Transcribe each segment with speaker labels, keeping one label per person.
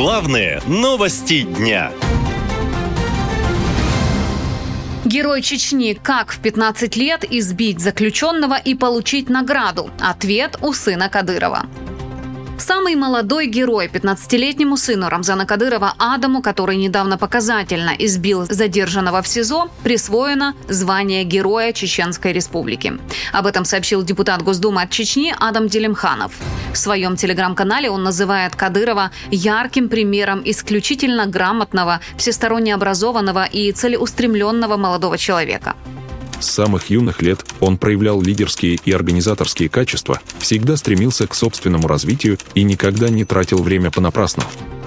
Speaker 1: Главные новости дня.
Speaker 2: Герой Чечни «Как в 15 лет избить заключенного и получить награду?» Ответ у сына Кадырова. Самый молодой герой 15-летнему сыну Рамзана Кадырова Адаму, который недавно показательно избил задержанного в СИЗО, присвоено звание Героя Чеченской Республики. Об этом сообщил депутат Госдумы от Чечни Адам Делимханов. В своем телеграм-канале он называет Кадырова ярким примером исключительно грамотного, всесторонне образованного и целеустремленного молодого человека.
Speaker 3: С самых юных лет он проявлял лидерские и организаторские качества, всегда стремился к собственному развитию и никогда не тратил время понапрасну.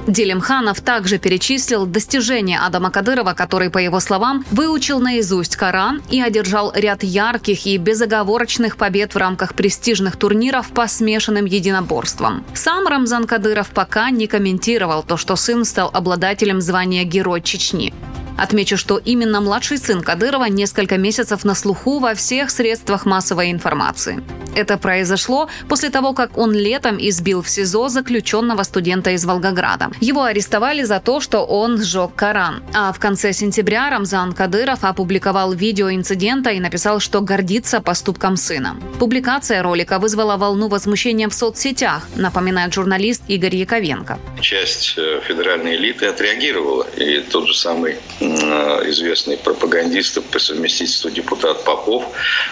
Speaker 2: Делимханов также перечислил достижения Адама Кадырова, который, по его словам, выучил наизусть Коран и одержал ряд ярких и безоговорочных побед в рамках престижных турниров по смешанным единоборствам. Сам Рамзан Кадыров пока не комментировал то, что сын стал обладателем звания Герой Чечни. Отмечу, что именно младший сын Кадырова несколько месяцев на слуху во всех средствах массовой информации. Это произошло после того, как он летом избил в СИЗО заключенного студента из Волгограда. Его арестовали за то, что он сжег Коран. А в конце сентября Рамзан Кадыров опубликовал видео инцидента и написал, что гордится поступком сына. Публикация ролика вызвала волну возмущения в соцсетях, напоминает журналист Игорь Яковенко.
Speaker 4: Часть э, федеральной элиты отреагировала, и тот же самый известный пропагандист по совместительству депутат Попов,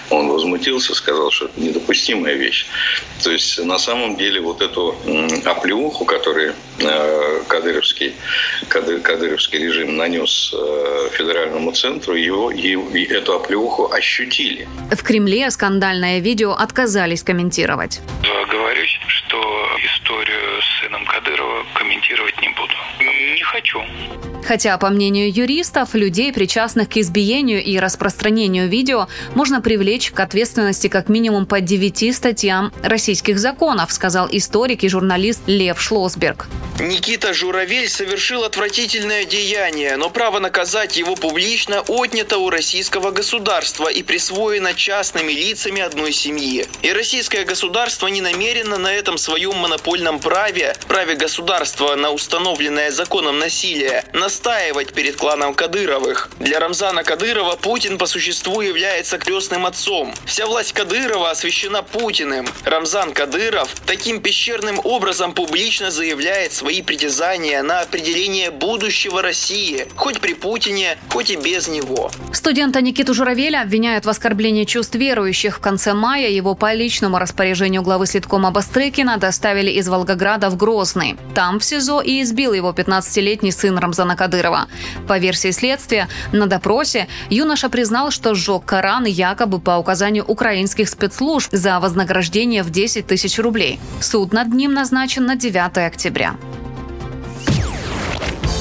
Speaker 4: он возмутился, сказал, что это недопустимая вещь. То есть на самом деле вот эту оплеуху, которую э, кадыровский, кады, кадыровский режим нанес э, федеральному центру, его, его, эту оплеуху ощутили.
Speaker 2: В Кремле скандальное видео отказались комментировать.
Speaker 5: Говорюсь, что историю с сыном Кадырова комментировать хочу.
Speaker 2: Хотя, по мнению юристов, людей, причастных к избиению и распространению видео, можно привлечь к ответственности как минимум по девяти статьям российских законов, сказал историк и журналист Лев Шлосберг.
Speaker 6: Никита Журавель совершил отвратительное деяние, но право наказать его публично отнято у российского государства и присвоено частными лицами одной семьи. И российское государство не намерено на этом своем монопольном праве, праве государства на установленное законом насилие, настаивать перед кланом Кадыровых. Для Рамзана Кадырова Путин по существу является крестным отцом. Вся власть Кадырова освящена Путиным. Рамзан Кадыров таким пещерным образом публично заявляет свои свои притязания на определение будущего России, хоть при Путине, хоть и без него.
Speaker 2: Студента Никиту Журавеля обвиняют в оскорблении чувств верующих. В конце мая его по личному распоряжению главы слиткома Бастрыкина доставили из Волгограда в Грозный. Там в СИЗО и избил его 15-летний сын Рамзана Кадырова. По версии следствия, на допросе юноша признал, что сжег Коран якобы по указанию украинских спецслужб за вознаграждение в 10 тысяч рублей. Суд над ним назначен на 9 октября.